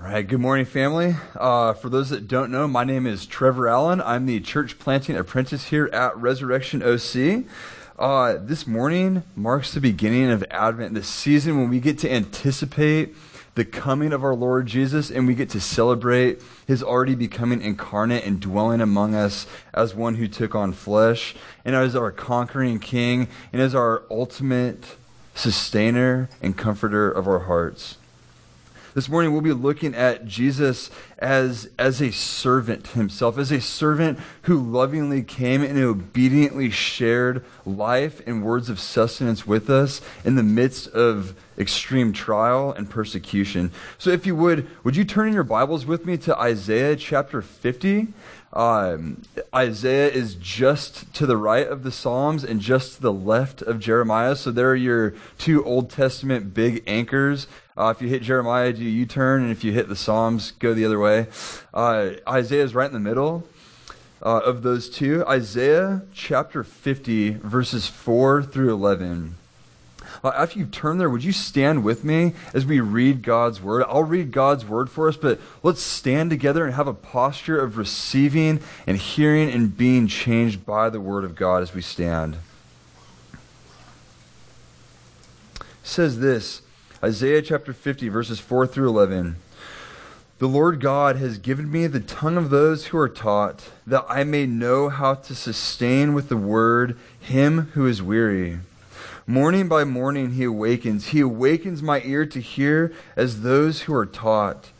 All right, good morning, family. Uh, for those that don't know, my name is Trevor Allen. I'm the church planting apprentice here at Resurrection OC. Uh, this morning marks the beginning of Advent, the season when we get to anticipate the coming of our Lord Jesus and we get to celebrate his already becoming incarnate and dwelling among us as one who took on flesh and as our conquering king and as our ultimate sustainer and comforter of our hearts. This morning we'll be looking at Jesus as, as a servant himself, as a servant who lovingly came and obediently shared life and words of sustenance with us in the midst of extreme trial and persecution. So if you would, would you turn in your Bibles with me to Isaiah chapter 50? Um, Isaiah is just to the right of the Psalms and just to the left of Jeremiah. So there are your two Old Testament big anchors uh, if you hit Jeremiah, do U turn, and if you hit the Psalms, go the other way. Uh, Isaiah is right in the middle uh, of those two. Isaiah chapter 50, verses 4 through 11. Uh, after you turn there, would you stand with me as we read God's word? I'll read God's word for us, but let's stand together and have a posture of receiving and hearing and being changed by the word of God as we stand. It says this Isaiah chapter 50, verses 4 through 11. The Lord God has given me the tongue of those who are taught, that I may know how to sustain with the word him who is weary. Morning by morning he awakens. He awakens my ear to hear as those who are taught.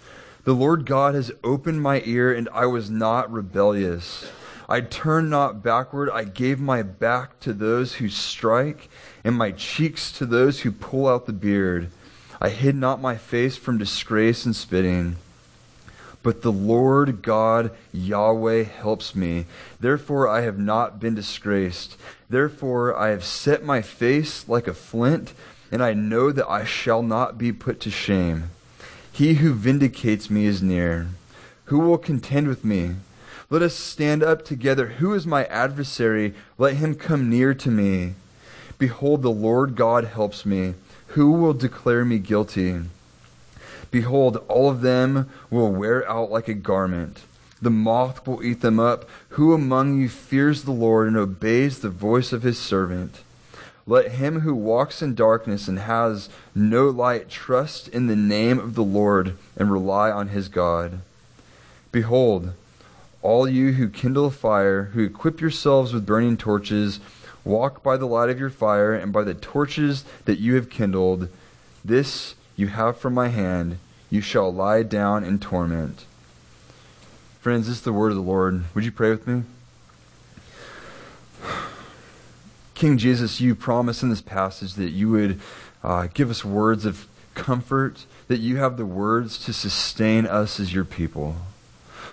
The Lord God has opened my ear, and I was not rebellious. I turned not backward. I gave my back to those who strike, and my cheeks to those who pull out the beard. I hid not my face from disgrace and spitting. But the Lord God Yahweh helps me. Therefore I have not been disgraced. Therefore I have set my face like a flint, and I know that I shall not be put to shame. He who vindicates me is near. Who will contend with me? Let us stand up together. Who is my adversary? Let him come near to me. Behold, the Lord God helps me. Who will declare me guilty? Behold, all of them will wear out like a garment. The moth will eat them up. Who among you fears the Lord and obeys the voice of his servant? Let him who walks in darkness and has no light trust in the name of the Lord and rely on his God. Behold, all you who kindle a fire, who equip yourselves with burning torches, Walk by the light of your fire and by the torches that you have kindled. This you have from my hand. You shall lie down in torment. Friends, this is the word of the Lord. Would you pray with me? King Jesus, you promise in this passage that you would uh, give us words of comfort, that you have the words to sustain us as your people.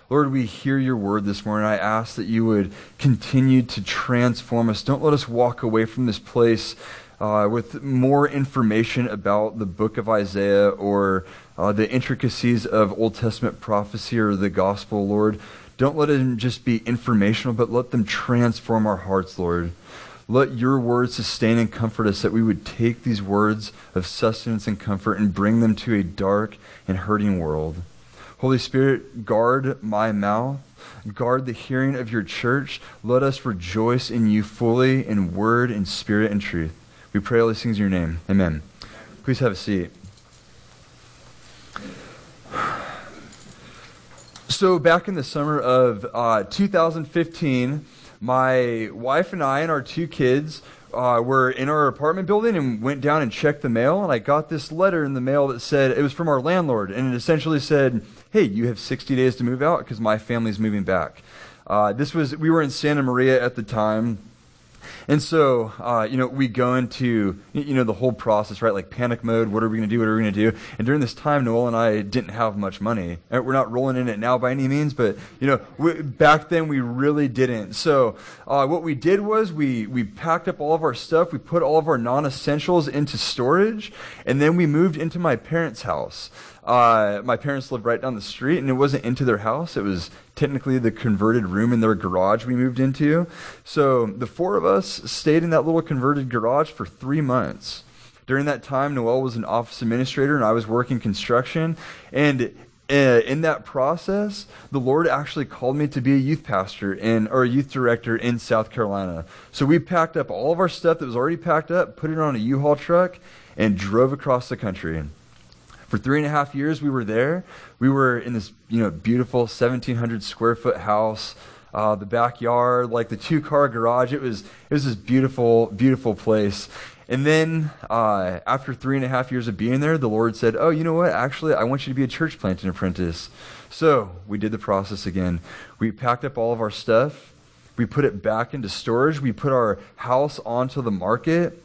Lord, we hear your word this morning. I ask that you would continue to transform us. Don't let us walk away from this place uh, with more information about the book of Isaiah or uh, the intricacies of Old Testament prophecy or the gospel, Lord. Don't let them just be informational, but let them transform our hearts, Lord. Let your words sustain and comfort us that we would take these words of sustenance and comfort and bring them to a dark and hurting world. Holy Spirit, guard my mouth. Guard the hearing of your church. Let us rejoice in you fully in word and spirit and truth. We pray all these things in your name. Amen. Please have a seat. So, back in the summer of uh, 2015, my wife and I and our two kids uh, were in our apartment building and went down and checked the mail. And I got this letter in the mail that said it was from our landlord. And it essentially said, hey, you have 60 days to move out because my family's moving back. Uh, this was, we were in Santa Maria at the time. And so, uh, you know, we go into, you know, the whole process, right? Like panic mode. What are we going to do? What are we going to do? And during this time, Noel and I didn't have much money. Uh, we're not rolling in it now by any means, but, you know, we, back then we really didn't. So, uh, what we did was we, we packed up all of our stuff. We put all of our non-essentials into storage. And then we moved into my parents' house. Uh, my parents lived right down the street, and it wasn't into their house. It was technically the converted room in their garage we moved into. So the four of us stayed in that little converted garage for three months. During that time, Noel was an office administrator, and I was working construction. And uh, in that process, the Lord actually called me to be a youth pastor in, or a youth director in South Carolina. So we packed up all of our stuff that was already packed up, put it on a U-Haul truck, and drove across the country. For three and a half years, we were there. We were in this, you know, beautiful 1,700 square foot house. Uh, the backyard, like the two car garage. It was it was this beautiful, beautiful place. And then uh, after three and a half years of being there, the Lord said, "Oh, you know what? Actually, I want you to be a church planting apprentice." So we did the process again. We packed up all of our stuff. We put it back into storage. We put our house onto the market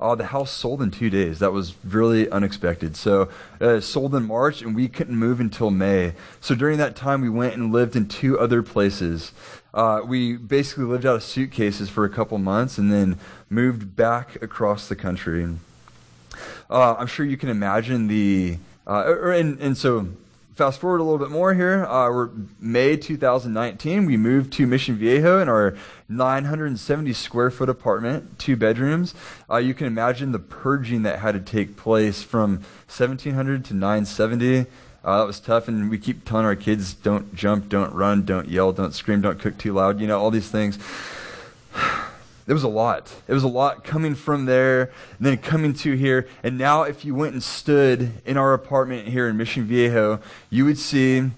uh, the house sold in two days. That was really unexpected. So, uh, sold in March, and we couldn't move until May. So, during that time, we went and lived in two other places. Uh, we basically lived out of suitcases for a couple months and then moved back across the country. Uh, I'm sure you can imagine the. Uh, and, and so fast forward a little bit more here. Uh, we're May 2019. We moved to Mission Viejo in our 970 square foot apartment, two bedrooms. Uh, you can imagine the purging that had to take place from 1700 to 970. Uh, that was tough, and we keep telling our kids, don't jump, don't run, don't yell, don't scream, don't cook too loud, you know, all these things. It was a lot. It was a lot coming from there, and then coming to here. And now, if you went and stood in our apartment here in Mission Viejo, you would see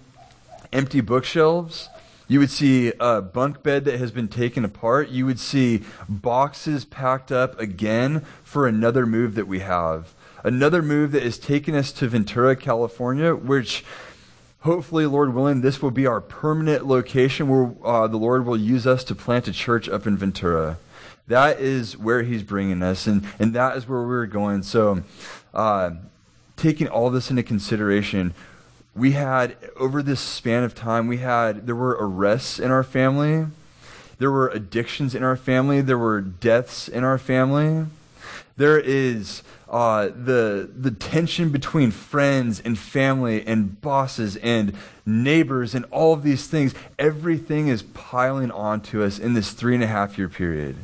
empty bookshelves. You would see a bunk bed that has been taken apart. You would see boxes packed up again for another move that we have. Another move that is taking us to Ventura, California, which hopefully, Lord willing, this will be our permanent location where uh, the Lord will use us to plant a church up in Ventura. That is where he's bringing us, and, and that is where we're going. So, uh, taking all this into consideration, we had, over this span of time, we had, there were arrests in our family, there were addictions in our family, there were deaths in our family. There is uh, the the tension between friends and family and bosses and neighbors and all of these things. Everything is piling onto us in this three and a half year period.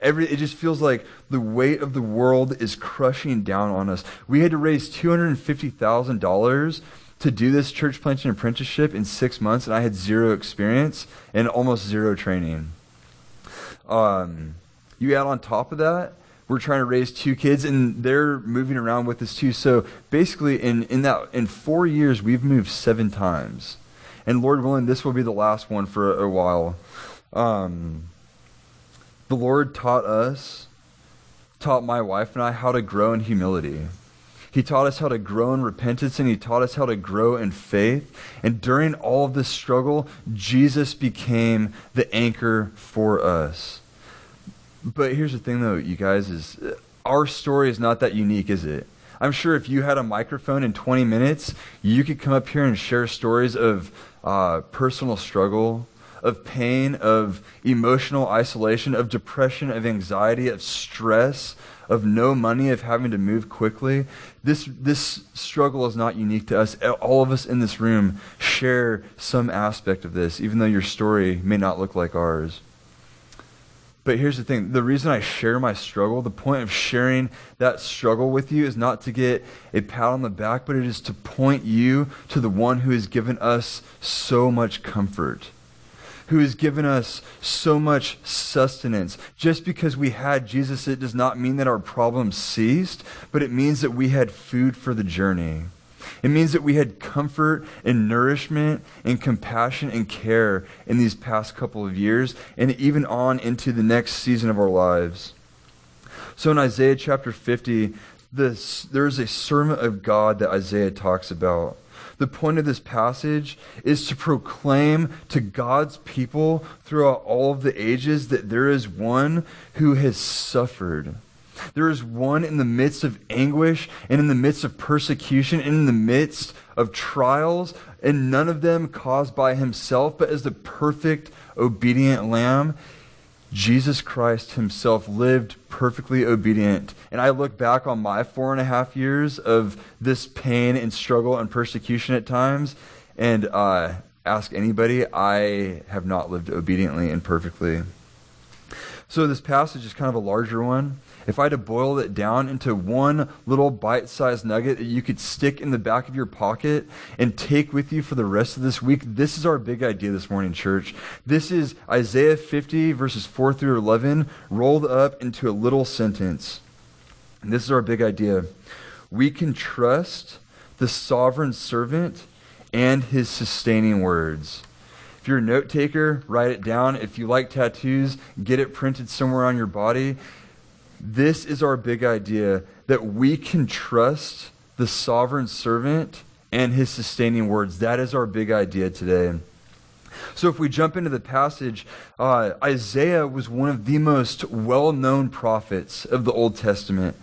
Every, it just feels like the weight of the world is crushing down on us. We had to raise $250,000 to do this church planting apprenticeship in six months, and I had zero experience and almost zero training. Um, you add on top of that, we're trying to raise two kids, and they're moving around with us too. So basically, in, in that in four years, we've moved seven times, and Lord willing, this will be the last one for a, a while. Um, the Lord taught us, taught my wife and I how to grow in humility. He taught us how to grow in repentance and he taught us how to grow in faith. And during all of this struggle, Jesus became the anchor for us. But here's the thing though, you guys, is our story is not that unique, is it? I'm sure if you had a microphone in 20 minutes, you could come up here and share stories of uh, personal struggle, of pain, of emotional isolation, of depression, of anxiety, of stress, of no money, of having to move quickly. This, this struggle is not unique to us. All of us in this room share some aspect of this, even though your story may not look like ours. But here's the thing the reason I share my struggle, the point of sharing that struggle with you is not to get a pat on the back, but it is to point you to the one who has given us so much comfort who has given us so much sustenance. Just because we had Jesus, it does not mean that our problems ceased, but it means that we had food for the journey. It means that we had comfort and nourishment and compassion and care in these past couple of years and even on into the next season of our lives. So in Isaiah chapter 50, this, there's a sermon of God that Isaiah talks about. The point of this passage is to proclaim to God's people throughout all of the ages that there is one who has suffered. There is one in the midst of anguish and in the midst of persecution and in the midst of trials, and none of them caused by himself, but as the perfect, obedient lamb. Jesus Christ himself lived perfectly obedient. And I look back on my four and a half years of this pain and struggle and persecution at times and uh, ask anybody, I have not lived obediently and perfectly. So this passage is kind of a larger one. If I had to boil it down into one little bite sized nugget that you could stick in the back of your pocket and take with you for the rest of this week, this is our big idea this morning, church. This is Isaiah 50, verses 4 through 11, rolled up into a little sentence. And this is our big idea. We can trust the sovereign servant and his sustaining words. If you're a note taker, write it down. If you like tattoos, get it printed somewhere on your body. This is our big idea that we can trust the sovereign servant and his sustaining words. That is our big idea today. So, if we jump into the passage, uh, Isaiah was one of the most well known prophets of the Old Testament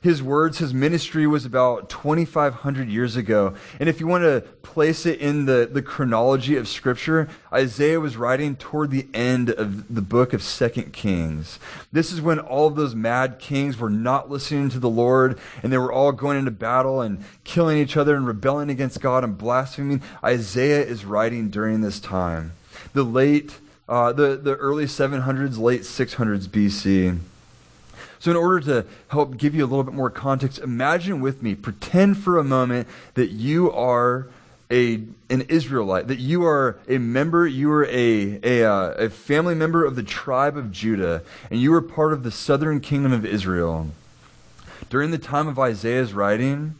his words, his ministry was about 2,500 years ago. And if you want to place it in the, the chronology of Scripture, Isaiah was writing toward the end of the book of Second Kings. This is when all of those mad kings were not listening to the Lord, and they were all going into battle and killing each other and rebelling against God and blaspheming. Isaiah is writing during this time. The late, uh, the, the early 700s, late 600s BC. So, in order to help give you a little bit more context, imagine with me, pretend for a moment that you are a, an Israelite, that you are a member, you are a, a, uh, a family member of the tribe of Judah, and you are part of the southern kingdom of Israel. During the time of Isaiah's writing,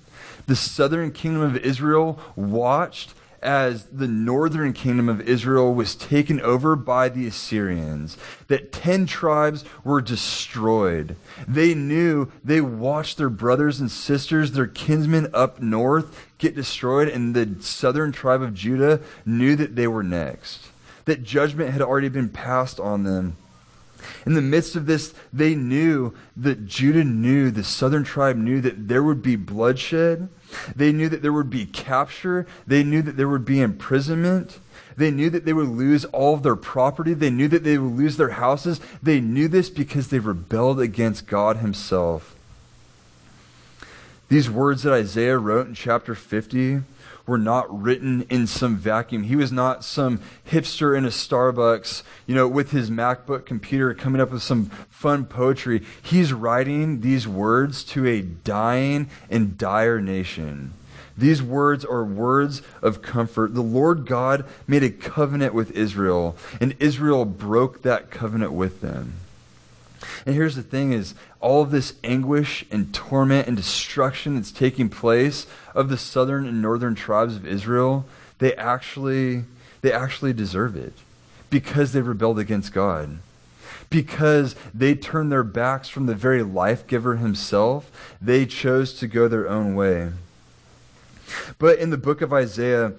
the southern kingdom of Israel watched as the northern kingdom of Israel was taken over by the Assyrians, that 10 tribes were destroyed. They knew, they watched their brothers and sisters, their kinsmen up north get destroyed, and the southern tribe of Judah knew that they were next, that judgment had already been passed on them. In the midst of this, they knew that Judah knew, the southern tribe knew that there would be bloodshed. They knew that there would be capture. They knew that there would be imprisonment. They knew that they would lose all of their property. They knew that they would lose their houses. They knew this because they rebelled against God Himself. These words that Isaiah wrote in chapter 50 were not written in some vacuum. He was not some hipster in a Starbucks, you know, with his MacBook computer coming up with some fun poetry. He's writing these words to a dying and dire nation. These words are words of comfort. The Lord God made a covenant with Israel, and Israel broke that covenant with them. And here's the thing is all of this anguish and torment and destruction that's taking place of the southern and northern tribes of Israel, they actually they actually deserve it because they rebelled against God. Because they turned their backs from the very life giver himself, they chose to go their own way. But in the book of Isaiah,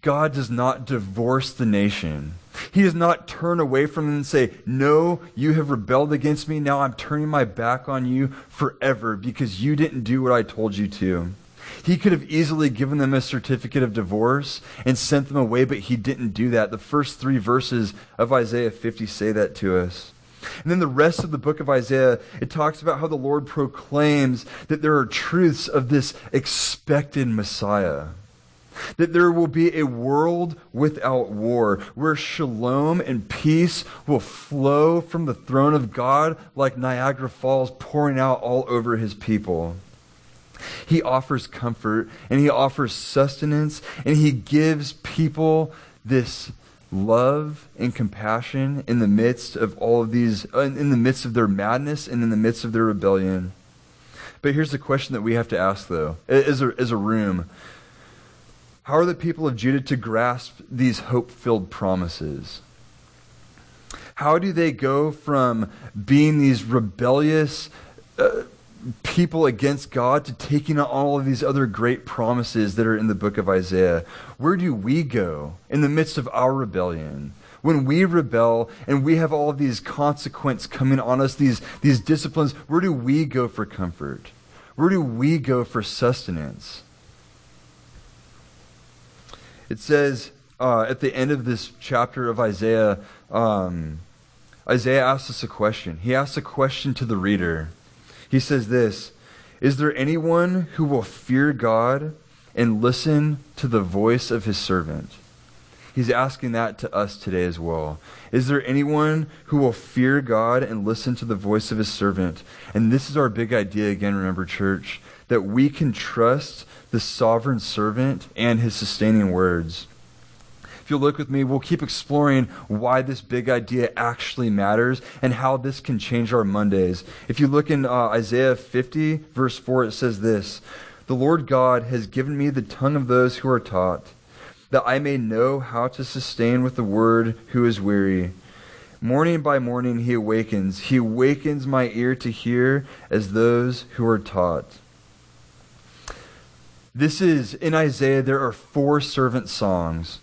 God does not divorce the nation. He does not turn away from them and say, No, you have rebelled against me. Now I'm turning my back on you forever because you didn't do what I told you to. He could have easily given them a certificate of divorce and sent them away, but he didn't do that. The first three verses of Isaiah 50 say that to us. And then the rest of the book of Isaiah, it talks about how the Lord proclaims that there are truths of this expected Messiah. That there will be a world without war, where shalom and peace will flow from the throne of God like Niagara Falls pouring out all over his people. He offers comfort and he offers sustenance and he gives people this love and compassion in the midst of all of these, uh, in the midst of their madness and in the midst of their rebellion. But here's the question that we have to ask, though, as a, as a room. How are the people of Judah to grasp these hope filled promises? How do they go from being these rebellious uh, people against God to taking on all of these other great promises that are in the book of Isaiah? Where do we go in the midst of our rebellion? When we rebel and we have all of these consequences coming on us, these, these disciplines, where do we go for comfort? Where do we go for sustenance? It says uh, at the end of this chapter of Isaiah, um, Isaiah asks us a question. He asks a question to the reader. He says this Is there anyone who will fear God and listen to the voice of his servant? He's asking that to us today as well. Is there anyone who will fear God and listen to the voice of his servant? And this is our big idea again, remember, church, that we can trust the sovereign servant and his sustaining words. If you'll look with me, we'll keep exploring why this big idea actually matters and how this can change our Mondays. If you look in uh, Isaiah 50, verse 4, it says this The Lord God has given me the tongue of those who are taught, that I may know how to sustain with the word who is weary. Morning by morning he awakens. He awakens my ear to hear as those who are taught. This is, in Isaiah, there are four servant songs.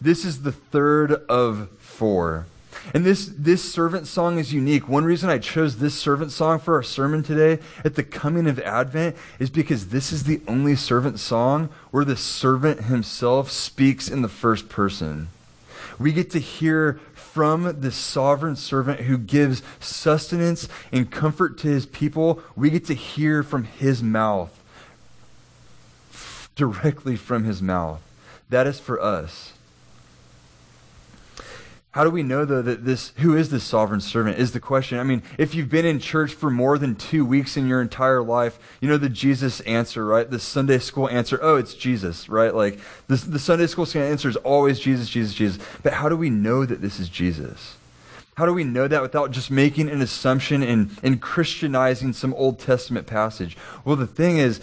This is the third of four. And this, this servant song is unique. One reason I chose this servant song for our sermon today at the coming of Advent is because this is the only servant song where the servant himself speaks in the first person. We get to hear from the sovereign servant who gives sustenance and comfort to his people. We get to hear from his mouth, directly from his mouth. That is for us. How do we know though that this who is this sovereign servant is the question. I mean, if you've been in church for more than 2 weeks in your entire life, you know the Jesus answer, right? The Sunday school answer, oh, it's Jesus, right? Like the the Sunday school answer is always Jesus, Jesus, Jesus. But how do we know that this is Jesus? How do we know that without just making an assumption and, and Christianizing some Old Testament passage? Well, the thing is,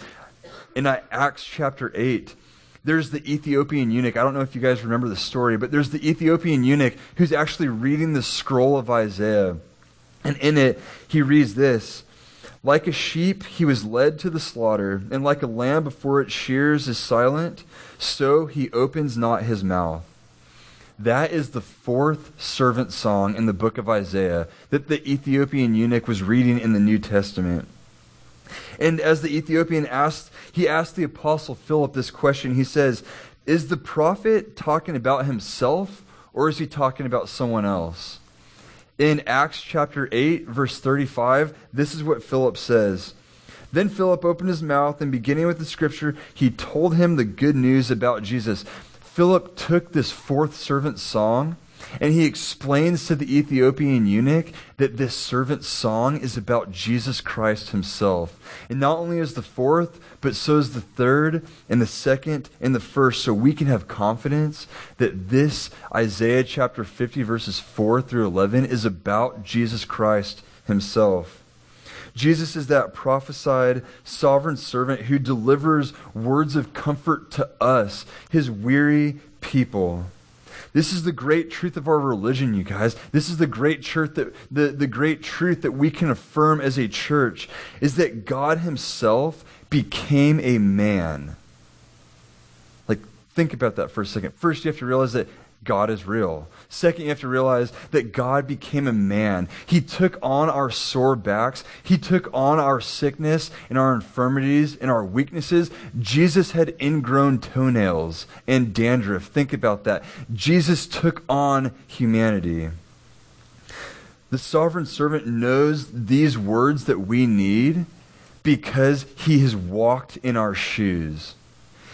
in uh, Acts chapter 8, there's the Ethiopian eunuch. I don't know if you guys remember the story, but there's the Ethiopian eunuch who's actually reading the scroll of Isaiah. And in it, he reads this Like a sheep, he was led to the slaughter, and like a lamb before its shears is silent, so he opens not his mouth. That is the fourth servant song in the book of Isaiah that the Ethiopian eunuch was reading in the New Testament. And as the Ethiopian asked, he asked the apostle Philip this question. He says, Is the prophet talking about himself or is he talking about someone else? In Acts chapter 8, verse 35, this is what Philip says. Then Philip opened his mouth, and beginning with the scripture, he told him the good news about Jesus. Philip took this fourth servant song and he explains to the Ethiopian eunuch that this servant song is about Jesus Christ himself. And not only is the fourth, but so is the third and the second and the first. So we can have confidence that this Isaiah chapter 50, verses 4 through 11, is about Jesus Christ himself. Jesus is that prophesied sovereign servant who delivers words of comfort to us, his weary people. This is the great truth of our religion, you guys. This is the great truth that the, the great truth that we can affirm as a church is that God Himself became a man. Like, think about that for a second. First, you have to realize that God is real. Second, you have to realize that God became a man. He took on our sore backs. He took on our sickness and our infirmities and our weaknesses. Jesus had ingrown toenails and dandruff. Think about that. Jesus took on humanity. The sovereign servant knows these words that we need because he has walked in our shoes.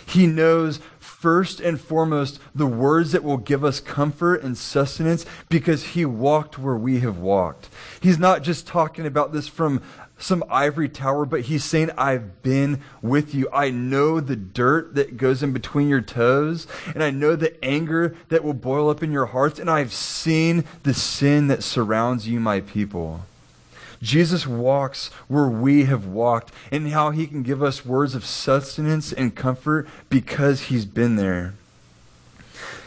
He knows first and foremost the words that will give us comfort and sustenance because he walked where we have walked. He's not just talking about this from some ivory tower, but he's saying, I've been with you. I know the dirt that goes in between your toes, and I know the anger that will boil up in your hearts, and I've seen the sin that surrounds you, my people. Jesus walks where we have walked and how he can give us words of sustenance and comfort because he's been there.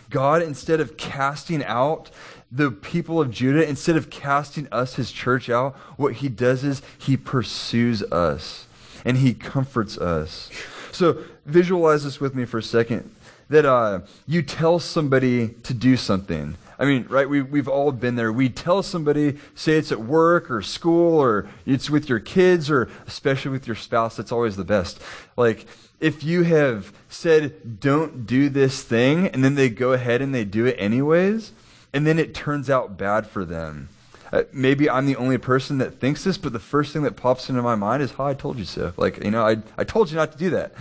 God, instead of casting out the people of Judah, instead of casting us, his church, out, what he does is he pursues us and he comforts us. So visualize this with me for a second that uh, you tell somebody to do something I mean, right? We, we've all been there. We tell somebody, say it's at work or school or it's with your kids or especially with your spouse, that's always the best. Like, if you have said, don't do this thing, and then they go ahead and they do it anyways, and then it turns out bad for them. Uh, maybe I'm the only person that thinks this, but the first thing that pops into my mind is, "How I told you so." Like, you know, I I told you not to do that,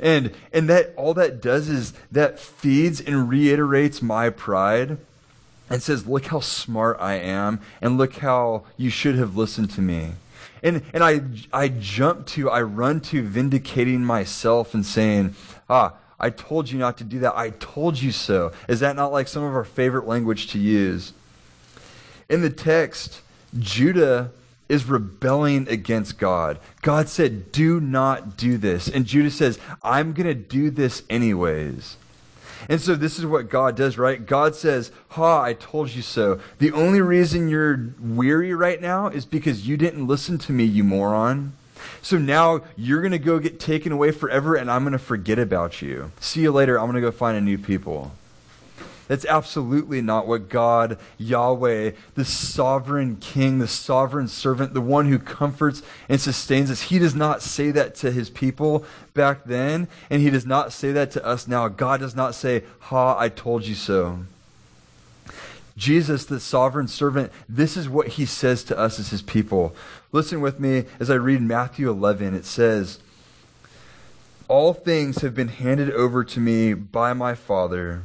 and and that all that does is that feeds and reiterates my pride, and says, "Look how smart I am, and look how you should have listened to me." And and I I jump to, I run to vindicating myself and saying, "Ah." I told you not to do that. I told you so. Is that not like some of our favorite language to use? In the text, Judah is rebelling against God. God said, Do not do this. And Judah says, I'm going to do this anyways. And so this is what God does, right? God says, Ha, I told you so. The only reason you're weary right now is because you didn't listen to me, you moron. So now you're going to go get taken away forever, and I'm going to forget about you. See you later. I'm going to go find a new people. That's absolutely not what God, Yahweh, the sovereign king, the sovereign servant, the one who comforts and sustains us, he does not say that to his people back then, and he does not say that to us now. God does not say, Ha, I told you so. Jesus, the sovereign servant, this is what he says to us as his people. Listen with me as I read Matthew 11. It says, All things have been handed over to me by my Father,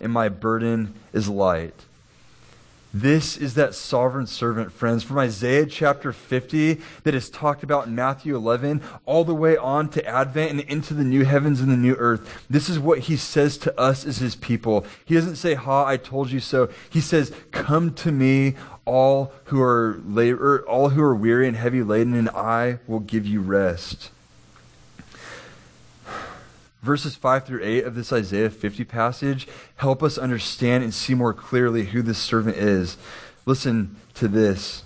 and my burden is light. This is that sovereign servant, friends, from Isaiah chapter 50 that is talked about in Matthew 11, all the way on to Advent and into the new heavens and the new earth. This is what he says to us as his people. He doesn't say, Ha, I told you so. He says, Come to me, all who are labor, er, all who are weary and heavy laden, and I will give you rest verses 5 through 8 of this Isaiah 50 passage help us understand and see more clearly who this servant is. Listen to this.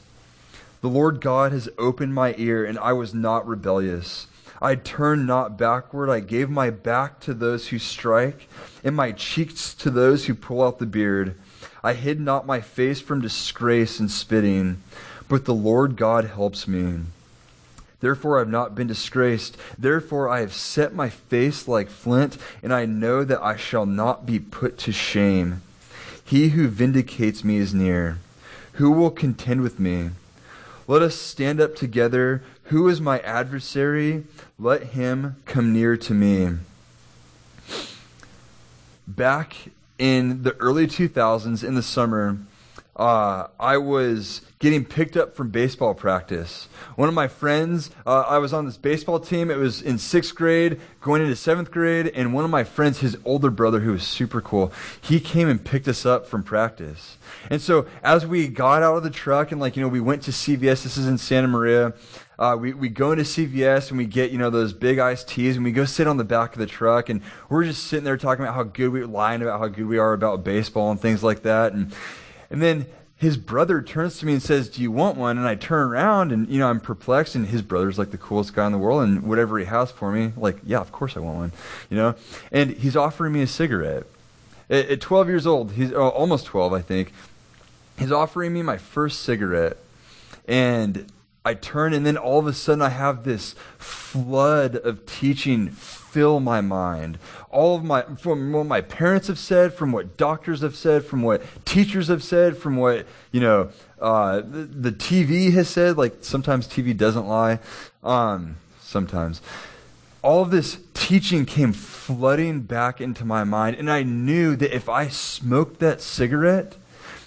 The Lord God has opened my ear, and I was not rebellious. I turned not backward. I gave my back to those who strike, and my cheeks to those who pull out the beard. I hid not my face from disgrace and spitting, but the Lord God helps me. Therefore, I have not been disgraced. Therefore, I have set my face like flint, and I know that I shall not be put to shame. He who vindicates me is near. Who will contend with me? Let us stand up together. Who is my adversary? Let him come near to me. Back in the early 2000s, in the summer, uh, I was getting picked up from baseball practice. One of my friends, uh, I was on this baseball team. It was in sixth grade, going into seventh grade, and one of my friends, his older brother, who was super cool, he came and picked us up from practice. And so as we got out of the truck and like, you know, we went to CVS, this is in Santa Maria. Uh, we, we go into CVS and we get, you know, those big iced teas and we go sit on the back of the truck and we're just sitting there talking about how good we, lying about how good we are about baseball and things like that. And, and then his brother turns to me and says, Do you want one? And I turn around and, you know, I'm perplexed. And his brother's like the coolest guy in the world. And whatever he has for me, like, yeah, of course I want one, you know? And he's offering me a cigarette. At, at 12 years old, he's oh, almost 12, I think, he's offering me my first cigarette. And I turn, and then all of a sudden, I have this flood of teaching fill my mind. All of my, from what my parents have said, from what doctors have said, from what teachers have said, from what, you know, uh, the, the, TV has said. Like, sometimes TV doesn't lie. Um, sometimes. All of this teaching came flooding back into my mind, and I knew that if I smoked that cigarette,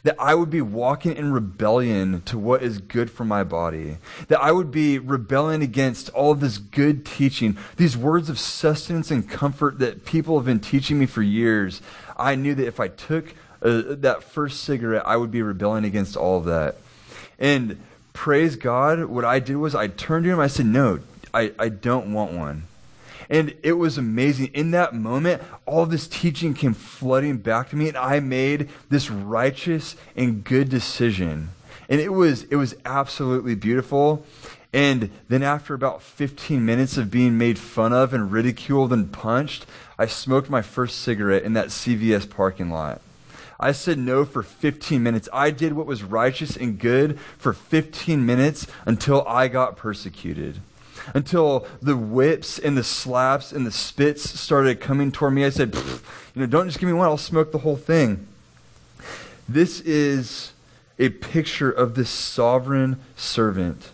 that I would be walking in rebellion to what is good for my body, that I would be rebelling against all of this good teaching, these words of sustenance and comfort that people have been teaching me for years. I knew that if I took uh, that first cigarette, I would be rebelling against all of that. And praise God, what I did was I turned to him, I said, No, I, I don't want one. And it was amazing. In that moment, all this teaching came flooding back to me, and I made this righteous and good decision. And it was, it was absolutely beautiful. And then, after about 15 minutes of being made fun of and ridiculed and punched, I smoked my first cigarette in that CVS parking lot. I said no for 15 minutes. I did what was righteous and good for 15 minutes until I got persecuted. Until the whips and the slaps and the spits started coming toward me. I said, you know, don't just give me one, I'll smoke the whole thing. This is a picture of this sovereign servant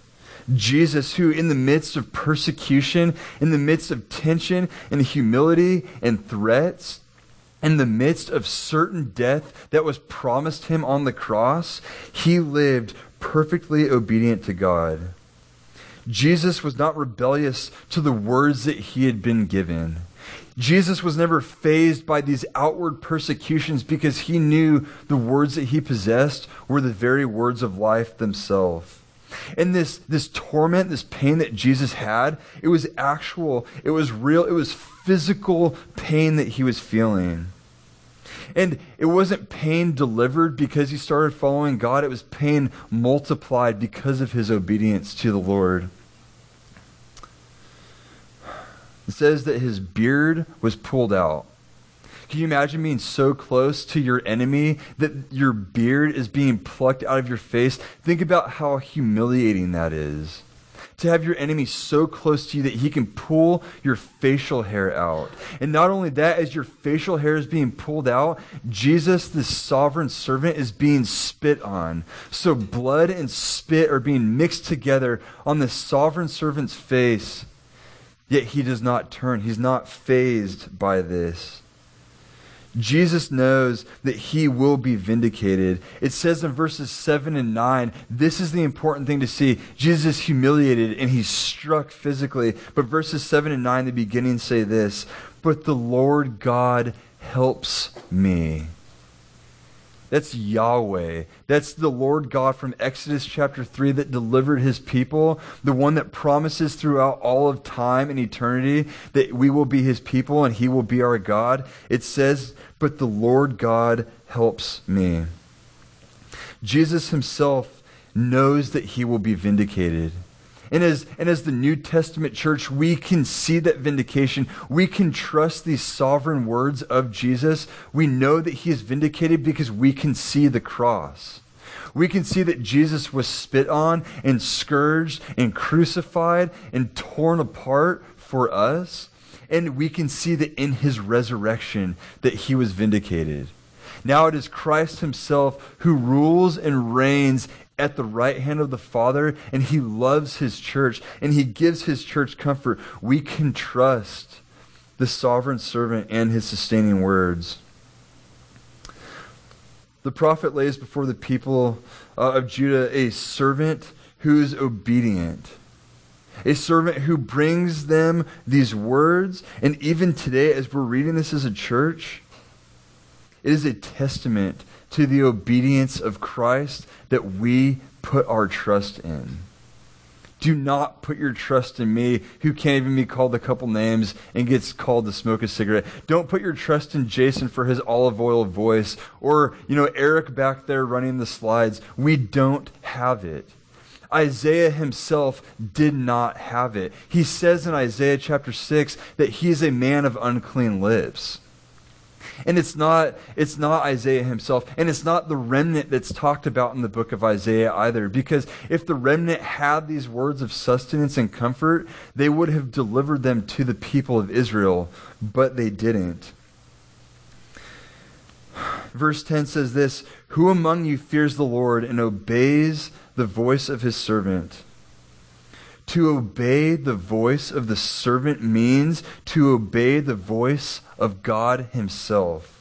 Jesus, who in the midst of persecution, in the midst of tension and humility and threats, in the midst of certain death that was promised him on the cross, he lived perfectly obedient to God. Jesus was not rebellious to the words that he had been given. Jesus was never fazed by these outward persecutions because he knew the words that he possessed were the very words of life themselves. And this, this torment, this pain that Jesus had, it was actual, it was real, it was physical pain that he was feeling. And it wasn't pain delivered because he started following God, it was pain multiplied because of his obedience to the Lord. It says that his beard was pulled out. Can you imagine being so close to your enemy that your beard is being plucked out of your face? Think about how humiliating that is. To have your enemy so close to you that he can pull your facial hair out. And not only that, as your facial hair is being pulled out, Jesus, the sovereign servant, is being spit on. So blood and spit are being mixed together on the sovereign servant's face. Yet he does not turn, he's not phased by this. Jesus knows that he will be vindicated. It says in verses 7 and 9, this is the important thing to see. Jesus is humiliated and he's struck physically. But verses 7 and 9, the beginning say this But the Lord God helps me. That's Yahweh. That's the Lord God from Exodus chapter 3 that delivered his people, the one that promises throughout all of time and eternity that we will be his people and he will be our God. It says, But the Lord God helps me. Jesus himself knows that he will be vindicated. And as, and as the New Testament church, we can see that vindication. We can trust these sovereign words of Jesus. We know that he is vindicated because we can see the cross. We can see that Jesus was spit on and scourged and crucified and torn apart for us. And we can see that in his resurrection that he was vindicated. Now it is Christ himself who rules and reigns at the right hand of the Father, and he loves his church, and he gives his church comfort. We can trust the sovereign servant and his sustaining words. The prophet lays before the people uh, of Judah a servant who is obedient. A servant who brings them these words. And even today, as we're reading this as a church, it is a testament to the obedience of Christ that we put our trust in. Do not put your trust in me, who can't even be called a couple names and gets called to smoke a cigarette. Don't put your trust in Jason for his olive oil voice or, you know, Eric back there running the slides. We don't have it. Isaiah himself did not have it. He says in Isaiah chapter 6 that he is a man of unclean lips. And it's not, it's not Isaiah himself, and it's not the remnant that's talked about in the book of Isaiah either. Because if the remnant had these words of sustenance and comfort, they would have delivered them to the people of Israel, but they didn't. Verse 10 says this Who among you fears the Lord and obeys the voice of his servant? To obey the voice of the servant means to obey the voice of God Himself.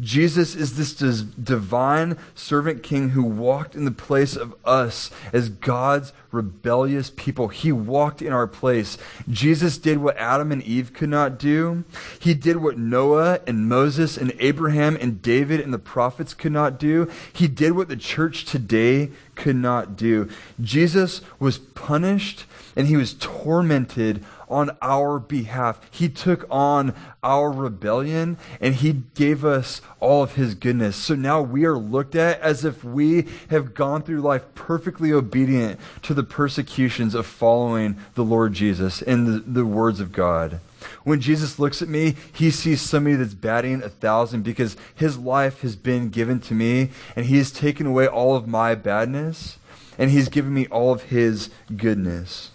Jesus is this divine servant king who walked in the place of us as God's rebellious people. He walked in our place. Jesus did what Adam and Eve could not do. He did what Noah and Moses and Abraham and David and the prophets could not do. He did what the church today could not do. Jesus was punished and he was tormented on our behalf. He took on our rebellion and he gave us all of his goodness. So now we are looked at as if we have gone through life perfectly obedient to the persecutions of following the Lord Jesus and the, the words of God. When Jesus looks at me, he sees somebody that's batting a thousand because his life has been given to me and he has taken away all of my badness and he's given me all of his goodness.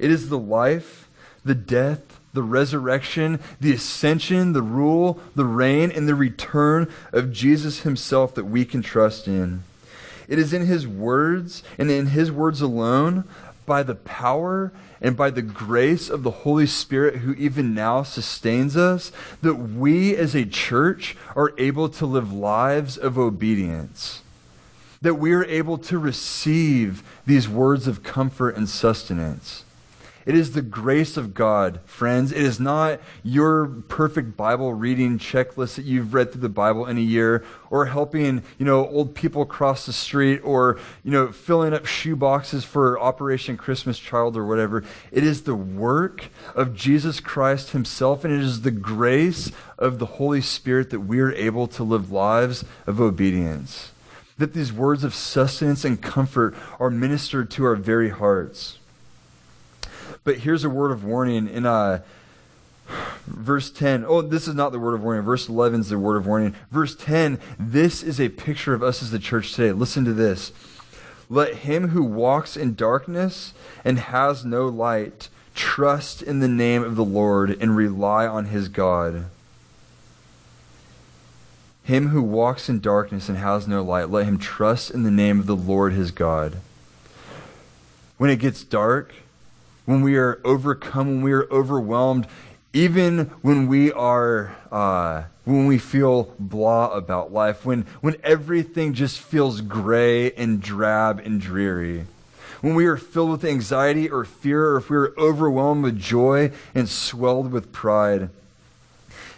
It is the life, the death, the resurrection, the ascension, the rule, the reign, and the return of Jesus himself that we can trust in. It is in his words and in his words alone, by the power and by the grace of the Holy Spirit who even now sustains us, that we as a church are able to live lives of obedience. That we are able to receive these words of comfort and sustenance. It is the grace of God, friends. It is not your perfect Bible reading checklist that you've read through the Bible in a year or helping, you know, old people cross the street or, you know, filling up shoe boxes for Operation Christmas Child or whatever. It is the work of Jesus Christ himself and it is the grace of the Holy Spirit that we are able to live lives of obedience. That these words of sustenance and comfort are ministered to our very hearts. But here's a word of warning in uh, verse 10. Oh, this is not the word of warning. Verse 11 is the word of warning. Verse 10, this is a picture of us as the church today. Listen to this. Let him who walks in darkness and has no light trust in the name of the Lord and rely on his God. Him who walks in darkness and has no light, let him trust in the name of the Lord his God. When it gets dark, when we are overcome, when we are overwhelmed, even when we are uh, when we feel blah about life, when when everything just feels gray and drab and dreary. When we are filled with anxiety or fear, or if we are overwhelmed with joy and swelled with pride.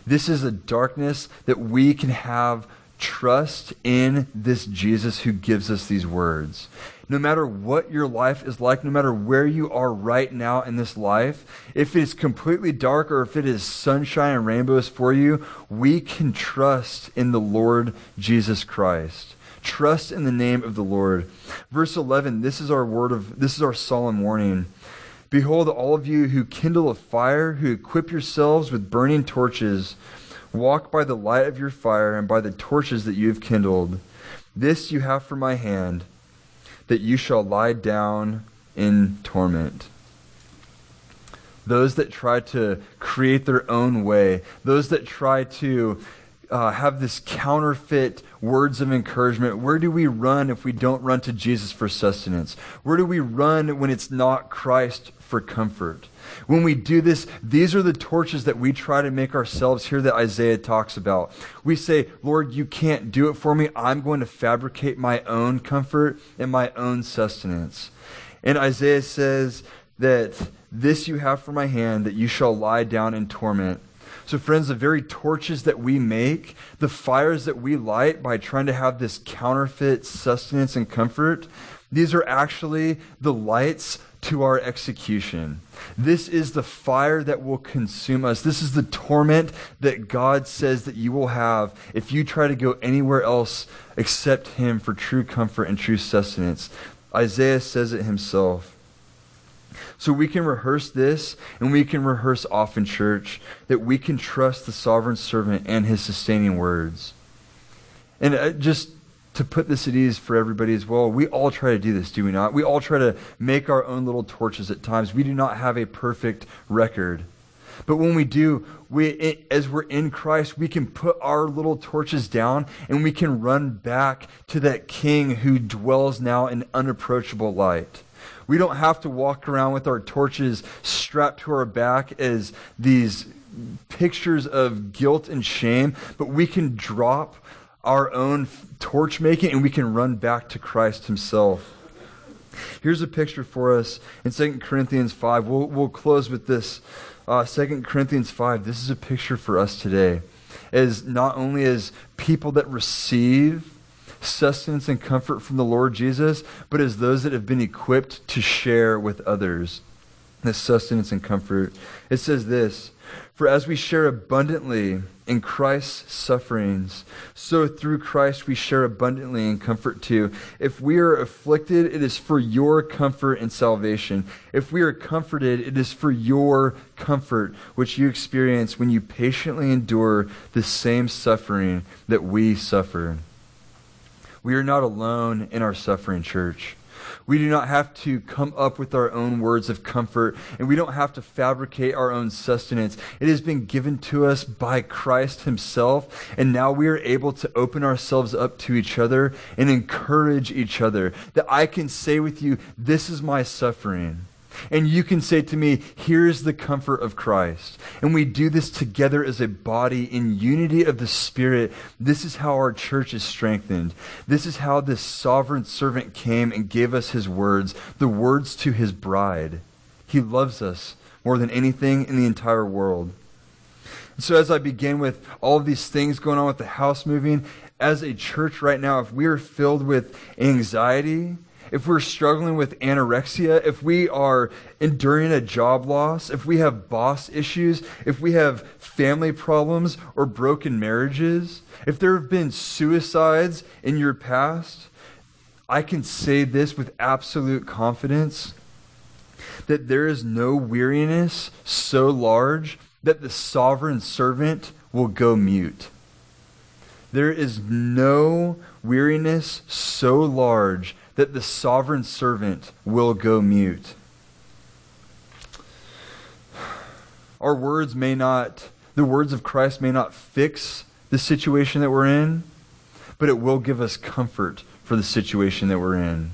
This is a darkness that we can have trust in this Jesus who gives us these words no matter what your life is like, no matter where you are right now in this life, if it's completely dark or if it is sunshine and rainbows for you, we can trust in the Lord Jesus Christ. Trust in the name of the Lord. Verse 11, this is our word of, this is our solemn warning. Behold, all of you who kindle a fire, who equip yourselves with burning torches, walk by the light of your fire and by the torches that you have kindled. This you have from my hand that you shall lie down in torment. Those that try to create their own way, those that try to uh, have this counterfeit words of encouragement. Where do we run if we don't run to Jesus for sustenance? Where do we run when it's not Christ for comfort? When we do this, these are the torches that we try to make ourselves here that Isaiah talks about. We say, Lord, you can't do it for me. I'm going to fabricate my own comfort and my own sustenance. And Isaiah says that this you have for my hand, that you shall lie down in torment. So, friends, the very torches that we make, the fires that we light by trying to have this counterfeit sustenance and comfort, these are actually the lights to our execution. This is the fire that will consume us. This is the torment that God says that you will have if you try to go anywhere else except Him for true comfort and true sustenance. Isaiah says it himself. So we can rehearse this and we can rehearse often, church, that we can trust the sovereign servant and his sustaining words. And uh, just to put this at ease for everybody as well, we all try to do this, do we not? We all try to make our own little torches at times. We do not have a perfect record. But when we do, we, as we're in Christ, we can put our little torches down and we can run back to that King who dwells now in unapproachable light. We don't have to walk around with our torches strapped to our back as these pictures of guilt and shame, but we can drop our own torch making and we can run back to Christ Himself. Here's a picture for us in 2 Corinthians 5. We'll, we'll close with this. Uh, 2 Corinthians 5, this is a picture for us today. As not only as people that receive sustenance and comfort from the Lord Jesus, but as those that have been equipped to share with others. this sustenance and comfort. It says this For as we share abundantly in Christ's sufferings, so through Christ we share abundantly in comfort too. If we are afflicted, it is for your comfort and salvation. If we are comforted, it is for your comfort, which you experience when you patiently endure the same suffering that we suffer. We are not alone in our suffering, church. We do not have to come up with our own words of comfort, and we don't have to fabricate our own sustenance. It has been given to us by Christ Himself, and now we are able to open ourselves up to each other and encourage each other. That I can say with you, This is my suffering. And you can say to me, Here's the comfort of Christ. And we do this together as a body in unity of the Spirit. This is how our church is strengthened. This is how this sovereign servant came and gave us his words, the words to his bride. He loves us more than anything in the entire world. So, as I begin with all of these things going on with the house moving, as a church right now, if we are filled with anxiety, if we're struggling with anorexia, if we are enduring a job loss, if we have boss issues, if we have family problems or broken marriages, if there have been suicides in your past, I can say this with absolute confidence that there is no weariness so large that the sovereign servant will go mute. There is no weariness so large that the sovereign servant will go mute. Our words may not, the words of Christ may not fix the situation that we're in, but it will give us comfort for the situation that we're in.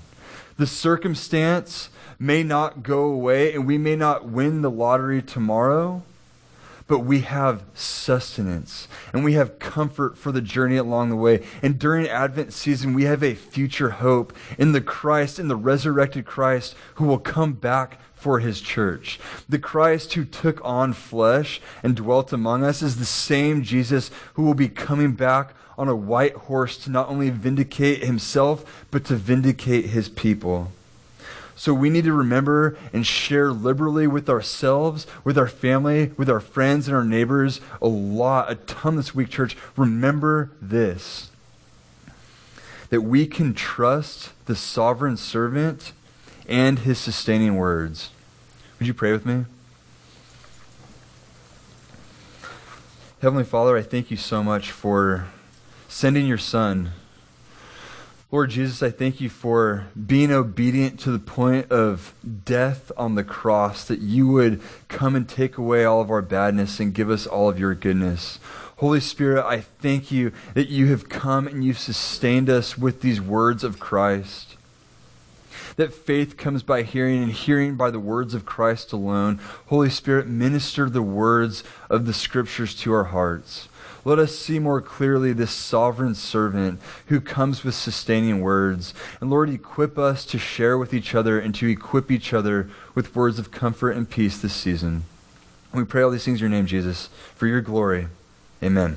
The circumstance may not go away, and we may not win the lottery tomorrow, but we have sustenance and we have comfort for the journey along the way. And during Advent season, we have a future hope in the Christ, in the resurrected Christ who will come back for his church. The Christ who took on flesh and dwelt among us is the same Jesus who will be coming back on a white horse to not only vindicate himself, but to vindicate his people. So we need to remember and share liberally with ourselves, with our family, with our friends and our neighbors a lot, a ton this week, church. Remember this that we can trust the sovereign servant and his sustaining words. Would you pray with me? Heavenly Father, I thank you so much for sending your son Lord Jesus, I thank you for being obedient to the point of death on the cross, that you would come and take away all of our badness and give us all of your goodness. Holy Spirit, I thank you that you have come and you've sustained us with these words of Christ. That faith comes by hearing and hearing by the words of Christ alone. Holy Spirit, minister the words of the scriptures to our hearts. Let us see more clearly this sovereign servant who comes with sustaining words. And Lord, equip us to share with each other and to equip each other with words of comfort and peace this season. We pray all these things in your name, Jesus, for your glory. Amen.